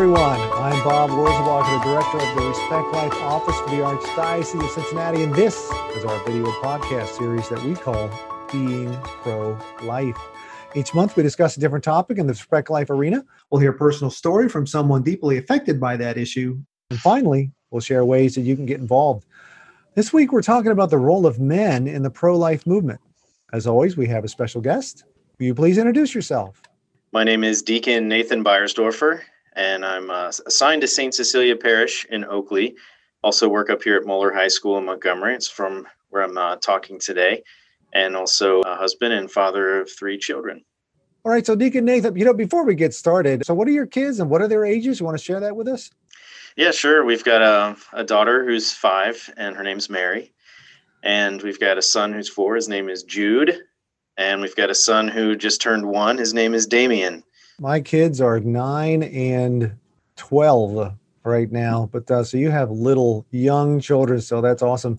everyone. I'm Bob Wurzelbacher, the director of the Respect Life Office for the Archdiocese of Cincinnati, and this is our video podcast series that we call Being Pro Life. Each month, we discuss a different topic in the Respect Life arena. We'll hear a personal story from someone deeply affected by that issue. And finally, we'll share ways that you can get involved. This week, we're talking about the role of men in the pro life movement. As always, we have a special guest. Will you please introduce yourself? My name is Deacon Nathan Beiersdorfer, and I'm uh, assigned to St. Cecilia Parish in Oakley. Also work up here at Moeller High School in Montgomery. It's from where I'm uh, talking today, and also a husband and father of three children. All right, so Deacon Nathan, you know, before we get started, so what are your kids and what are their ages? You want to share that with us? Yeah, sure. We've got a, a daughter who's five, and her name's Mary. And we've got a son who's four. His name is Jude. And we've got a son who just turned one. His name is Damien. My kids are nine and 12 right now. But uh, so you have little young children. So that's awesome.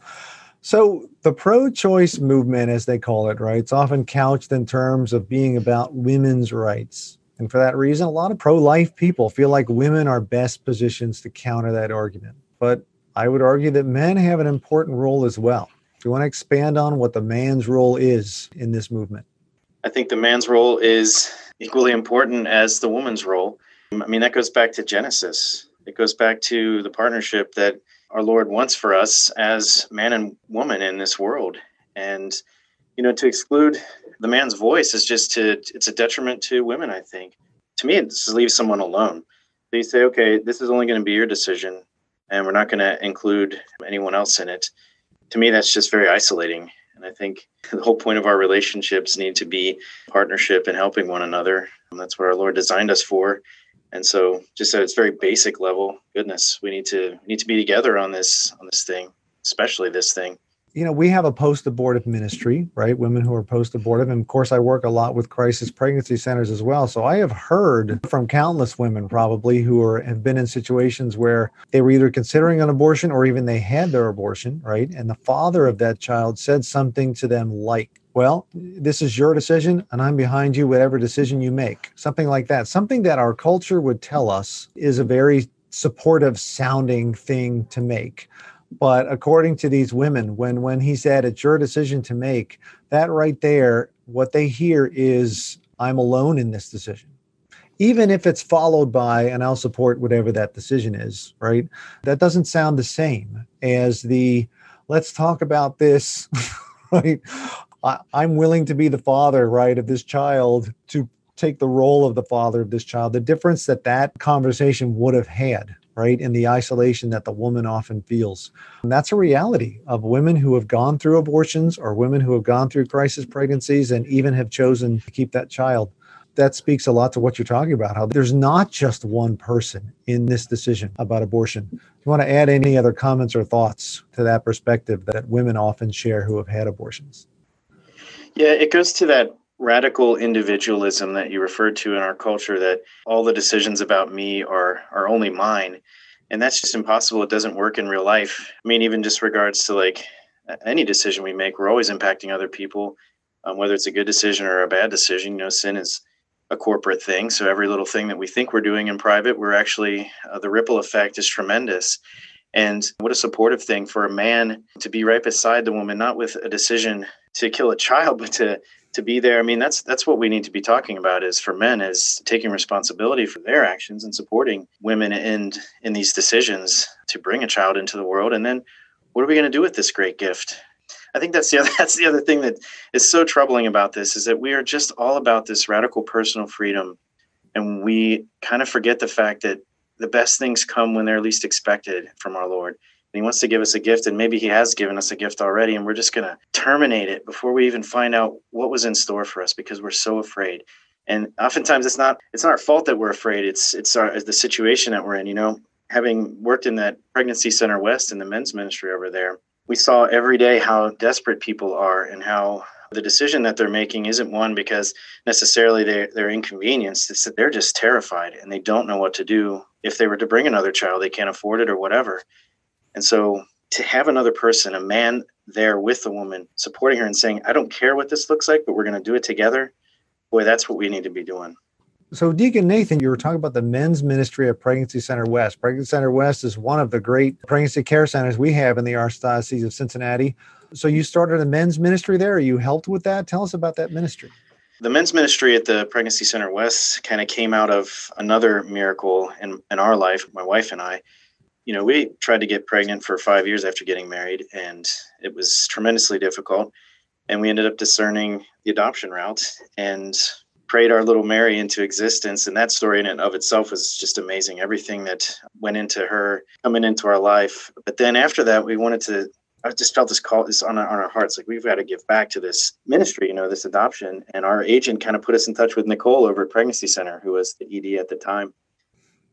So the pro-choice movement, as they call it, right? It's often couched in terms of being about women's rights. And for that reason, a lot of pro-life people feel like women are best positions to counter that argument. But I would argue that men have an important role as well. Do you want to expand on what the man's role is in this movement? I think the man's role is equally important as the woman's role. I mean, that goes back to Genesis. It goes back to the partnership that our Lord wants for us as man and woman in this world. And, you know, to exclude the man's voice is just to, it's a detriment to women, I think. To me, it just leave someone alone. So you say, okay, this is only going to be your decision, and we're not going to include anyone else in it to me, that's just very isolating. And I think the whole point of our relationships need to be partnership and helping one another. And that's what our Lord designed us for. And so, just at its very basic level, goodness, we need to need to be together on this on this thing, especially this thing you know, we have a post abortive ministry, right? Women who are post abortive. And of course, I work a lot with crisis pregnancy centers as well. So I have heard from countless women probably who are, have been in situations where they were either considering an abortion or even they had their abortion, right? And the father of that child said something to them like, well, this is your decision, and I'm behind you, whatever decision you make. Something like that. Something that our culture would tell us is a very supportive sounding thing to make but according to these women when when he said it's your decision to make that right there what they hear is i'm alone in this decision. Even if it's followed by and i'll support whatever that decision is right? That doesn't sound the same as the let's talk about this right? I, i'm willing to be the father right of this child to take the role of the father of this child. The difference that that conversation would have had right? In the isolation that the woman often feels. And that's a reality of women who have gone through abortions or women who have gone through crisis pregnancies and even have chosen to keep that child. That speaks a lot to what you're talking about, how there's not just one person in this decision about abortion. Do you want to add any other comments or thoughts to that perspective that women often share who have had abortions? Yeah, it goes to that radical individualism that you referred to in our culture that all the decisions about me are are only mine. And that's just impossible. It doesn't work in real life. I mean even just regards to like any decision we make we're always impacting other people. Um, whether it's a good decision or a bad decision you know sin is a corporate thing. So every little thing that we think we're doing in private we're actually uh, the ripple effect is tremendous. And what a supportive thing for a man to be right beside the woman not with a decision to kill a child but to to be there. I mean, that's that's what we need to be talking about is for men is taking responsibility for their actions and supporting women in in these decisions to bring a child into the world. And then what are we going to do with this great gift? I think that's the other that's the other thing that is so troubling about this is that we are just all about this radical personal freedom and we kind of forget the fact that the best things come when they're least expected from our Lord he wants to give us a gift and maybe he has given us a gift already and we're just going to terminate it before we even find out what was in store for us because we're so afraid. And oftentimes it's not it's not our fault that we're afraid it's it's our the situation that we're in you know? Having worked in that pregnancy center west in the men's ministry over there we saw every day how desperate people are and how the decision that they're making isn't one because necessarily they're, they're inconvenienced it's that they're just terrified and they don't know what to do. If they were to bring another child they can't afford it or whatever and so to have another person, a man there with the woman, supporting her and saying, I don't care what this looks like, but we're going to do it together, boy, that's what we need to be doing. So, Deacon Nathan, you were talking about the men's ministry at Pregnancy Center West. Pregnancy Center West is one of the great pregnancy care centers we have in the Archdiocese of Cincinnati. So, you started a men's ministry there. You helped with that. Tell us about that ministry. The men's ministry at the Pregnancy Center West kind of came out of another miracle in, in our life, my wife and I. You know, we tried to get pregnant for five years after getting married, and it was tremendously difficult. And we ended up discerning the adoption route. And prayed our little Mary into existence. And that story in and of itself was just amazing. Everything that went into her coming into our life. But then after that, we wanted to, I just felt this call this on our, on our hearts. Like we've got to give back to this ministry, you know, this adoption. And our agent kind of put us in touch with Nicole over at Pregnancy Center, who was the ED at the time.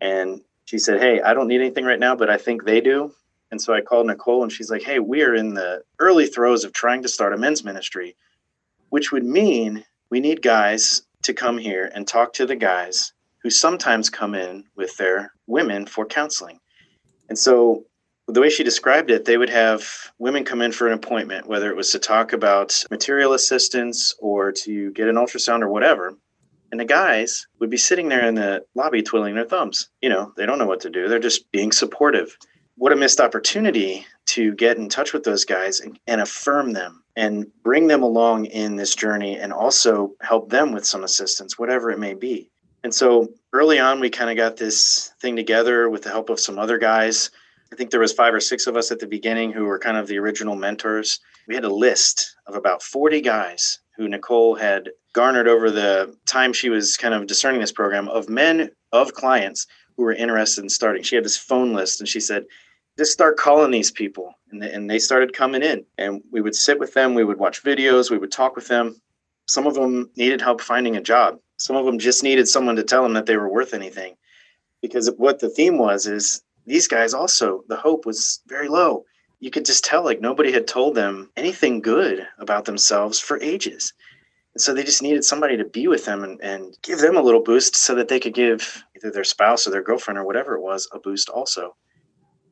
And she said, Hey, I don't need anything right now, but I think they do. And so I called Nicole and she's like, Hey, we are in the early throes of trying to start a men's ministry, which would mean we need guys to come here and talk to the guys who sometimes come in with their women for counseling. And so the way she described it, they would have women come in for an appointment, whether it was to talk about material assistance or to get an ultrasound or whatever. And the guys would be sitting there in the lobby twiddling their thumbs. You know, they don't know what to do. They're just being supportive. What a missed opportunity to get in touch with those guys and, and affirm them and bring them along in this journey and also help them with some assistance, whatever it may be. And so early on, we kind of got this thing together with the help of some other guys. I think there was five or six of us at the beginning who were kind of the original mentors. We had a list of about 40 guys who Nicole had garnered over the time she was kind of discerning this program of men of clients who were interested in starting. She had this phone list and she said, just start calling these people. And they, and they started coming in. And we would sit with them we would watch videos we would talk with them. Some of them needed help finding a job. Some of them just needed someone to tell them that they were worth anything. Because what the theme was is these guys also the hope was very low. You could just tell like nobody had told them anything good about themselves for ages so they just needed somebody to be with them and, and give them a little boost so that they could give either their spouse or their girlfriend or whatever it was a boost also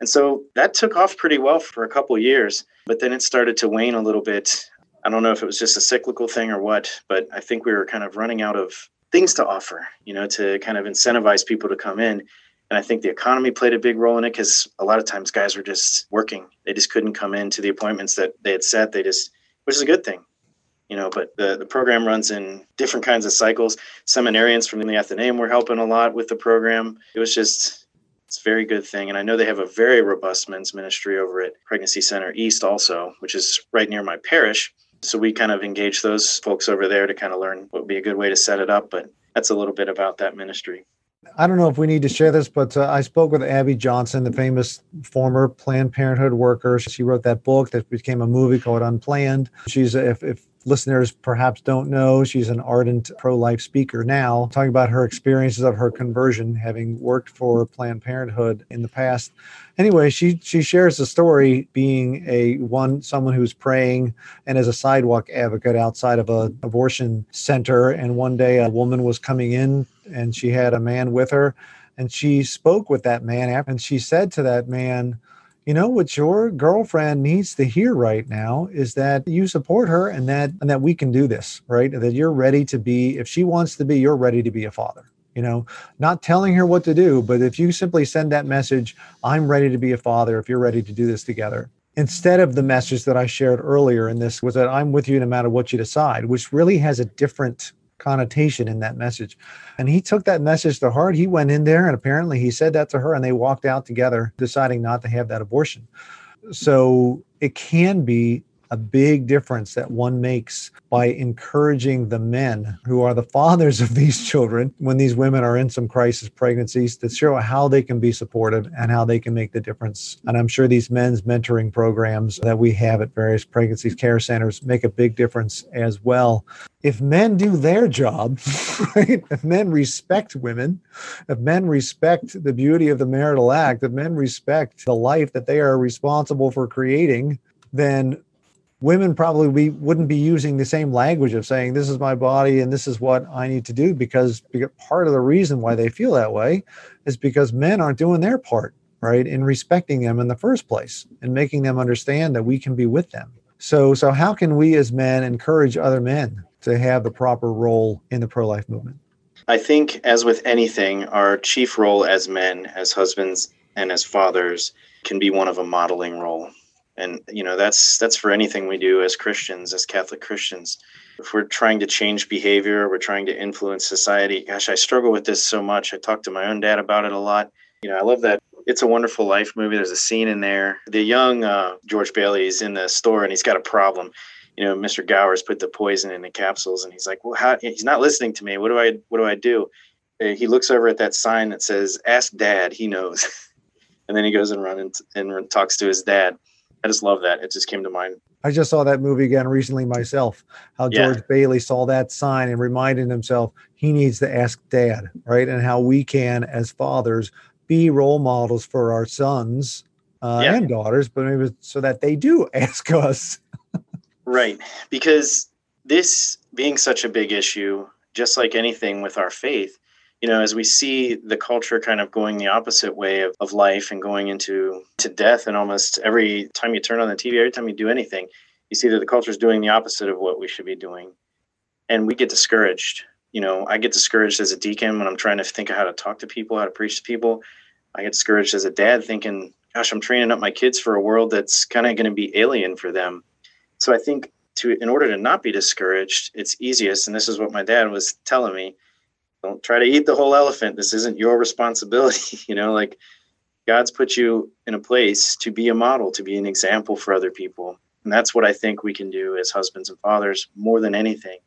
and so that took off pretty well for a couple years, but then it started to wane a little bit. I don't know if it was just a cyclical thing or what, but I think we were kind of running out of things to offer, you know, to kind of incentivize people to come in. And I think the economy played a big role in it because a lot of times guys were just working. They just couldn't come into the appointments that they had set. They just, which is a good thing, you know, but the, the program runs in different kinds of cycles. Seminarians from the Athenaeum were helping a lot with the program. It was just, it's a very good thing. And I know they have a very robust men's ministry over at Pregnancy Center East, also, which is right near my parish. So we kind of engage those folks over there to kind of learn what would be a good way to set it up. But that's a little bit about that ministry. I don't know if we need to share this, but uh, I spoke with Abby Johnson, the famous former Planned Parenthood worker. She wrote that book that became a movie called Unplanned. She's, if, if listeners perhaps don't know, she's an ardent pro life speaker now, talking about her experiences of her conversion, having worked for Planned Parenthood in the past. Anyway, she she shares the story being a one someone who's praying and as a sidewalk advocate outside of a abortion center and one day a woman was coming in and she had a man with her and she spoke with that man and she said to that man you know what your girlfriend needs to hear right now is that you support her and that and that we can do this right? That you're ready to be if she wants to be you're ready to be a father you know? Not telling her what to do but if you simply send that message i'm ready to be a father if you're ready to do this together instead of the message that i shared earlier in this was that i'm with you no matter what you decide which really has a different connotation in that message. And he took that message to heart. He went in there and apparently he said that to her, and they walked out together, deciding not to have that abortion. So it can be a big difference that one makes by encouraging the men who are the fathers of these children when these women are in some crisis pregnancies to show how they can be supportive and how they can make the difference. And I'm sure these men's mentoring programs that we have at various pregnancy care centers make a big difference as well. If men do their job, right? If men respect women, if men respect the beauty of the marital act, if men respect the life that they are responsible for creating, then women probably we wouldn't be using the same language of saying this is my body and this is what i need to do because, part of the reason why they feel that way is because men aren't doing their part right in respecting them in the first place and making them understand that we can be with them so so how can we as men encourage other men to have the proper role in the pro-life movement I think, as with anything, our chief role as men, as husbands, and as fathers can be one of a modeling role. And you know that's that's for anything we do as Christians, as Catholic Christians. If we're trying to change behavior, we're trying to influence society. Gosh, I struggle with this so much. I talk to my own dad about it a lot. You know, I love that it's a Wonderful Life movie. There's a scene in there. The young uh, George Bailey is in the store and he's got a problem. You know, Mr. Gowers put the poison in the capsules, and he's like, "Well, how?" He's not listening to me. What do I? What do I do? Uh, he looks over at that sign that says "Ask Dad. He knows." and then he goes and runs and, and talks to his dad. I just love that. It just came to mind. I just saw that movie again recently myself. How Yeah. George Bailey saw that sign and reminded himself he needs to ask dad, right? And how we can, as fathers, be role models for our sons uh, Yeah. and daughters, but maybe so that they do ask us. Right. Because this being such a big issue, just like anything with our faith, you know, as we see the culture kind of going the opposite way of, of life and going into to death, and almost every time you turn on the TV, every time you do anything, you see that the culture is doing the opposite of what we should be doing. And we get discouraged. You know, I get discouraged as a deacon when I'm trying to think of how to talk to people, how to preach to people. I get discouraged as a dad thinking, gosh, I'm training up my kids for a world that's kind of going to be alien for them. So I think to in order to not be discouraged, it's easiest, and this is what my dad was telling me. Don't try to eat the whole elephant. This isn't your responsibility. you know, like God's put you in a place to be a model, to be an example for other people. And that's what I think we can do as husbands and fathers more than anything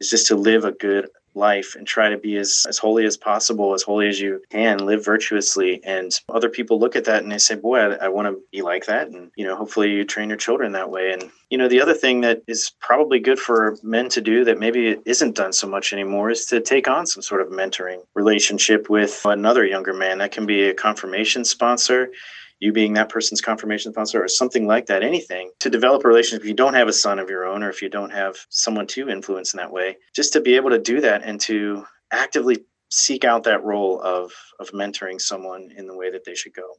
is just to live a good life and try to be as, as holy as possible, as holy as you can, live virtuously. And other people look at that and they say, boy, I, I want to be like that. And, you know, hopefully you train your children that way. And, you know, the other thing that is probably good for men to do that maybe isn't done so much anymore is to take on some sort of mentoring relationship with another younger man. That can be a confirmation sponsor you being that person's confirmation sponsor or something like that, anything to develop a relationship. If you don't have a son of your own or if you don't have someone to influence in that way, just to be able to do that and to actively seek out that role of, of mentoring someone in the way that they should go.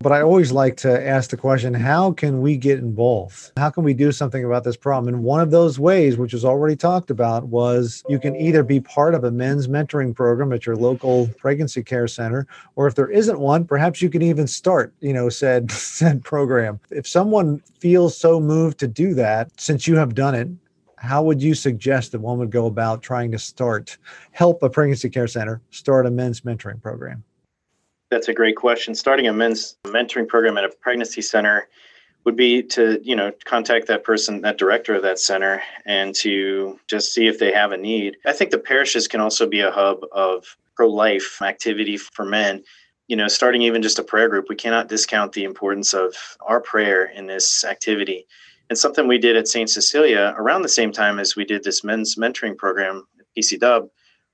But I always like to ask the question how can we get involved? How can we do something about this problem? And one of those ways, which was already talked about, was you can either be part of a men's mentoring program at your local pregnancy care center, or if there isn't one, perhaps you can even start, you know, said, said program. If someone feels so moved to do that, since you have done it, how would you suggest that one would go about trying to start, help a pregnancy care center start a men's mentoring program? That's a great question. Starting a men's mentoring program at a pregnancy center would be to, you know, contact that person, that director of that center, and to just see if they have a need. I think the parishes can also be a hub of pro life activity for men. You know, starting even just a prayer group, we cannot discount the importance of our prayer in this activity. And something we did at St. Cecilia around the same time as we did this men's mentoring program at PC Dub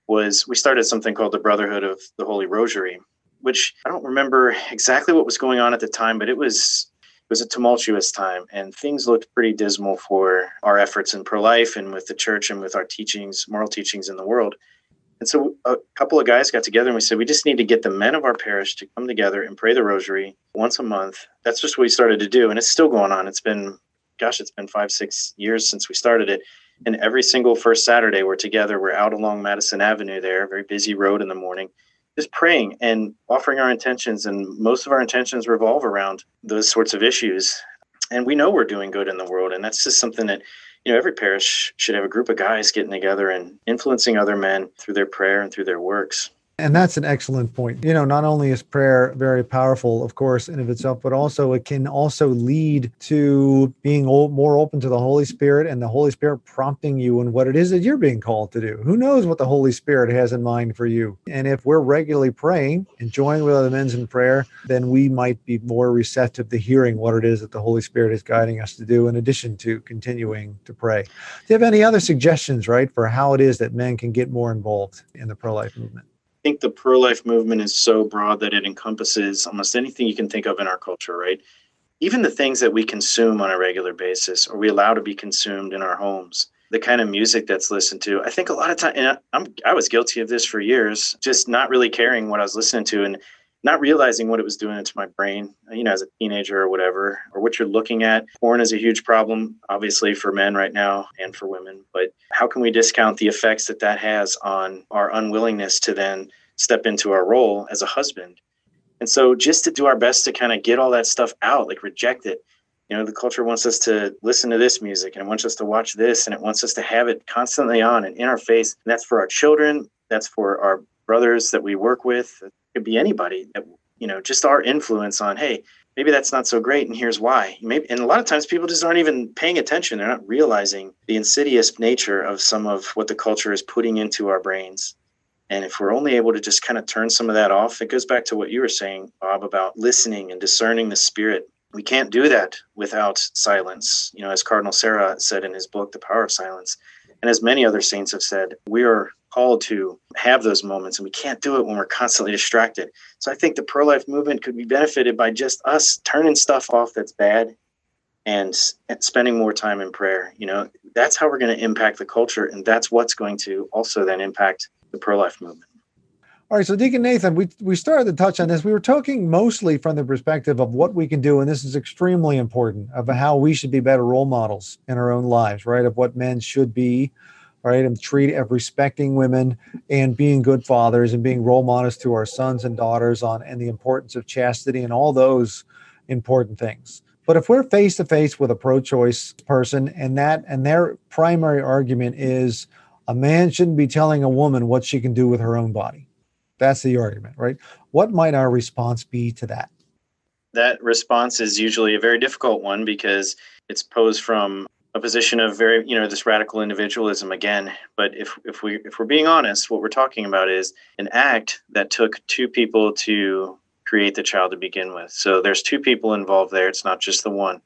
was we started something called the Brotherhood of the Holy Rosary, which I don't remember exactly what was going on at the time, but it was it was a tumultuous time and things looked pretty dismal for our efforts in pro-life and with the church and with our teachings, moral teachings in the world. And so a couple of guys got together and we said, we just need to get the men of our parish to come together and pray the rosary once a month. That's just what we started to do. And it's still going on. It's been, gosh, it's been five, six years since we started it. And every single first Saturday, we're together. We're out along Madison Avenue there, very busy road in the morning, just praying and offering our intentions. And most of our intentions revolve around those sorts of issues. And we know we're doing good in the world. And that's just something that you know, every parish should have a group of guys getting together and influencing other men through their prayer and through their works. And that's an excellent point. You know, not only is prayer very powerful, of course, in of itself, but also it can also lead to being more open to the Holy Spirit and the Holy Spirit prompting you in what it is that you're being called to do. Who knows what the Holy Spirit has in mind for you? And if we're regularly praying and joining with other men in prayer, then we might be more receptive to hearing what it is that the Holy Spirit is guiding us to do, in addition to continuing to pray. Do you have any other suggestions, right, for how it is that men can get more involved in the pro life movement? I think the pro life movement is so broad that it encompasses almost anything you can think of in our culture, right? Even the things that we consume on a regular basis or we allow to be consumed in our homes, the kind of music that's listened to. I think a lot of time, and I'm, I was guilty of this for years, just not really caring what I was listening to and not realizing what it was doing to my brain, you know, as a teenager or whatever, or what you're looking at. Porn is a huge problem, obviously, for men right now and for women. But how can we discount the effects that that has on our unwillingness to then step into our role as a husband? And so just to do our best to kind of get all that stuff out, like reject it. You know, the culture wants us to listen to this music and it wants us to watch this and it wants us to have it constantly on and in our face. And that's for our children, that's for our brothers that we work with. Could be anybody that, you know, just our influence on, hey, maybe that's not so great and here's why maybe and a lot of times people just aren't even paying attention they're not realizing the insidious nature of some of what the culture is putting into our brains and if we're only able to just kind of turn some of that off, it goes back to what you were saying, Bob, about listening and discerning the spirit. We can't do that without silence. You know, as Cardinal Sarah said in his book, The Power of Silence, and as many other saints have said, we are called to have those moments and we can't do it when we're constantly distracted. So I think the pro life movement could be benefited by just us turning stuff off that's bad and spending more time in prayer. You know, that's how we're going to impact the culture. And that's what's going to also then impact the pro life movement. All right, so Deacon Nathan, we, we started to touch on this. We were talking mostly from the perspective of what we can do, and this is extremely important, of how we should be better role models in our own lives, right? Of what men should be, right? And treat of respecting women and being good fathers and being role models to our sons and daughters on and the importance of chastity and all those important things. But if we're face to face with a pro-choice person and that and their primary argument is a man shouldn't be telling a woman what she can do with her own body. That's the argument, right? What might our response be to that? That response is usually a very difficult one because it's posed from a position of very, you know, this radical individualism again. But if if we if we're being honest, what we're talking about is an act that took two people to create the child to begin with. So there's two people involved there. It's not just the one.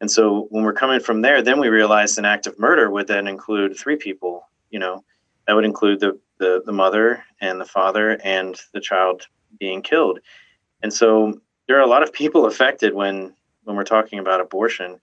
And so when we're coming from there, then we realize an act of murder would then include three people you know that would include the, the the mother and the father and the child being killed. And so there are a lot of people affected when when we're talking about abortion.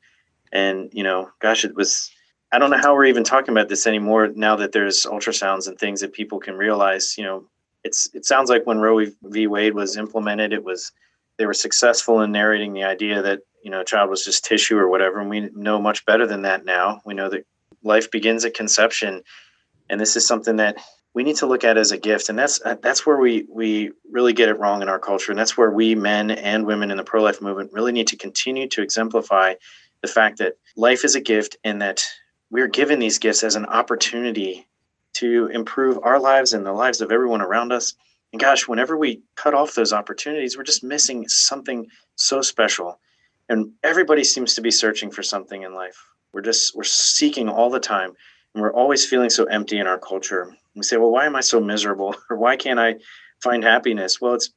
And you know gosh it was i don't know how we're even talking about this anymore now that there's ultrasounds and things that people can realize you know. It's it sounds like when roe v wade was implemented it was they were successful in narrating the idea that you know a child was just tissue or whatever and we know much better than that now. We know that life begins at conception and this is something that we need to look at as a gift and that's that's where we we really get it wrong in our culture and that's where we men and women in the pro-life movement really need to continue to exemplify the fact that life is a gift and that we're given these gifts as an opportunity to improve our lives and the lives of everyone around us. And gosh whenever we cut off those opportunities we're just missing something so special. And everybody seems to be searching for something in life. We're just we're seeking all the time and we're always feeling so empty in our culture. We say, well, why am I so miserable? Or why can't I find happiness? Well, it's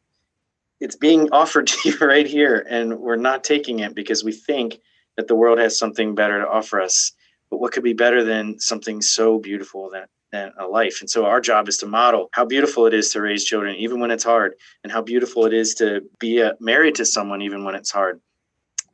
it's being offered to you right here, and we're not taking it because we think that the world has something better to offer us. But what could be better than something so beautiful that than a life? And so our job is to model how beautiful it is to raise children, even when it's hard, and how beautiful it is to be uh, married to someone, even when it's hard.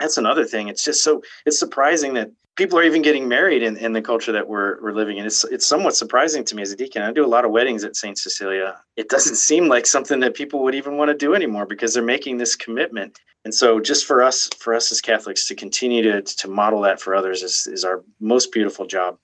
That's another thing. It's just so it's surprising that people are even getting married in, in the culture that we're, we're living in. It's, it's somewhat surprising to me as a deacon. I do a lot of weddings at St. Cecilia. It doesn't seem like something that people would even want to do anymore because they're making this commitment. And so just for us, for us as Catholics to continue to, to model that for others is, is our most beautiful job.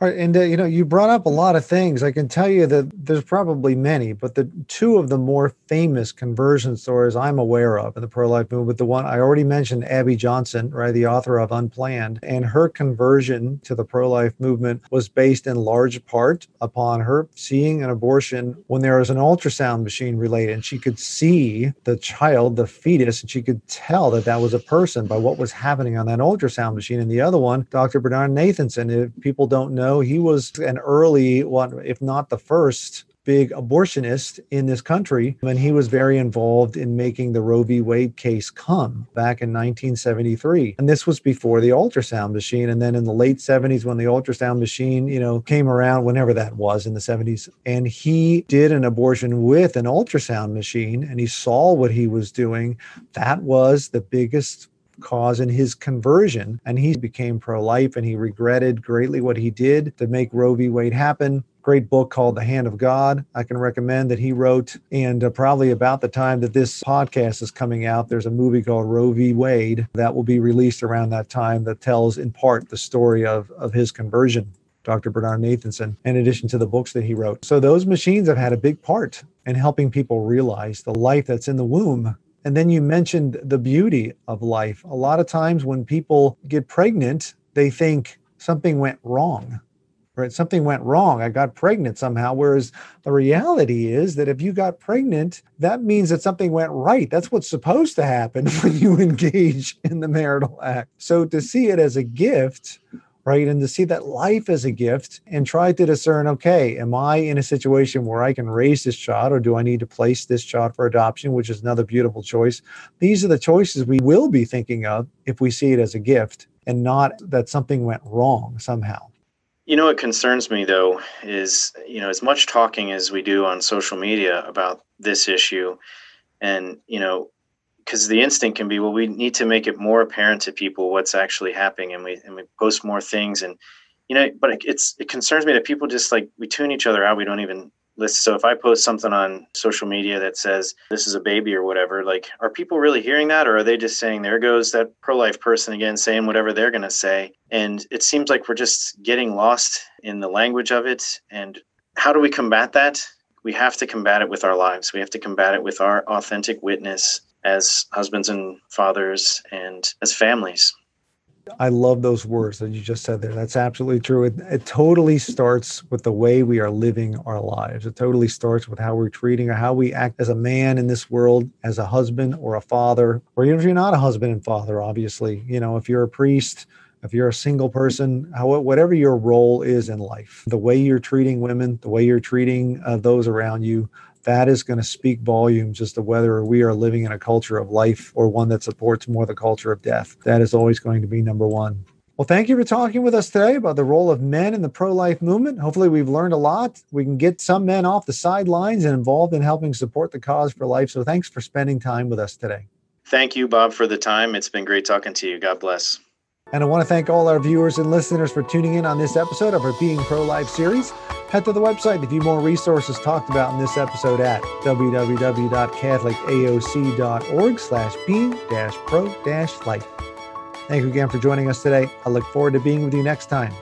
All right, and uh, you know, you brought up a lot of things. I can tell you that there's probably many, but the two of the more famous conversion stories I'm aware of in the pro-life movement, the one I already mentioned, Abby Johnson, right, the author of Unplanned, and her conversion to the pro-life movement was based in large part upon her seeing an abortion when there was an ultrasound machine related, and she could see the child, the fetus, and she could tell that that was a person by what was happening on that ultrasound machine. And the other one, Dr. Bernard Nathanson, if people don't know he was an early one, if not the first big abortionist in this country. And he was very involved in making the Roe v. Wade case come back in 1973. And this was before the ultrasound machine. And then in the late 70s, when the ultrasound machine, you know, came around, whenever that was in the 70s, and he did an abortion with an ultrasound machine and he saw what he was doing, that was the biggest cause in his conversion. And he became pro life and he regretted greatly what he did to make Roe v. Wade happen. Great book called The Hand of God. I can recommend that he wrote. And uh, probably about the time that this podcast is coming out, there's a movie called Roe v. Wade that will be released around that time that tells in part the story of, of his conversion. Dr. Bernard Nathanson, in addition to the books that he wrote. So those machines have had a big part in helping people realize the life that's in the womb. And then you mentioned the beauty of life. A lot of times when people get pregnant, they think something went wrong right? Something went wrong. I got pregnant somehow. Whereas the reality is that if you got pregnant, that means that something went right. That's what's supposed to happen when you engage in the marital act. So to see it as a gift, right? And to see that life as a gift and try to discern okay, am I in a situation where I can raise this child or do I need to place this child for adoption, which is another beautiful choice? These are the choices we will be thinking of if we see it as a gift and not that something went wrong somehow. You know what concerns me though is, you know, as much talking as we do on social media about this issue and, you know, because the instinct can be, well, we need to make it more apparent to people what's actually happening and we and we post more things and you know, but it's it concerns me that people just like we tune each other out. We don't even listen. So if I post something on social media that says this is a baby or whatever, like are people really hearing that or are they just saying there goes that pro-life person again saying whatever they're going to say? And it seems like we're just getting lost in the language of it and how do we combat that? We have to combat it with our lives. We have to combat it with our authentic witness as husbands and fathers and as families. I love those words that you just said there. That's absolutely true. It, it totally starts with the way we are living our lives. It totally starts with how we're treating or how we act as a man in this world, as a husband or a father, or even if you're not a husband and father, obviously, you know, if you're a priest, if you're a single person, how, whatever your role is in life, the way you're treating women, the way you're treating uh, those around you, that is going to speak volumes as to whether we are living in a culture of life or one that supports more the culture of death. That is always going to be number one. Well, thank you for talking with us today about the role of men in the pro life movement. Hopefully, we've learned a lot. We can get some men off the sidelines and involved in helping support the cause for life. So, thanks for spending time with us today. Thank you, Bob, for the time. It's been great talking to you. God bless. And I want to thank all our viewers and listeners for tuning in on this episode of our Being Pro Life series. Head to the website to view more resources talked about in this episode at www.catholicaoc.org slash being-pro-life. Thank you again for joining us today. I look forward to being with you next time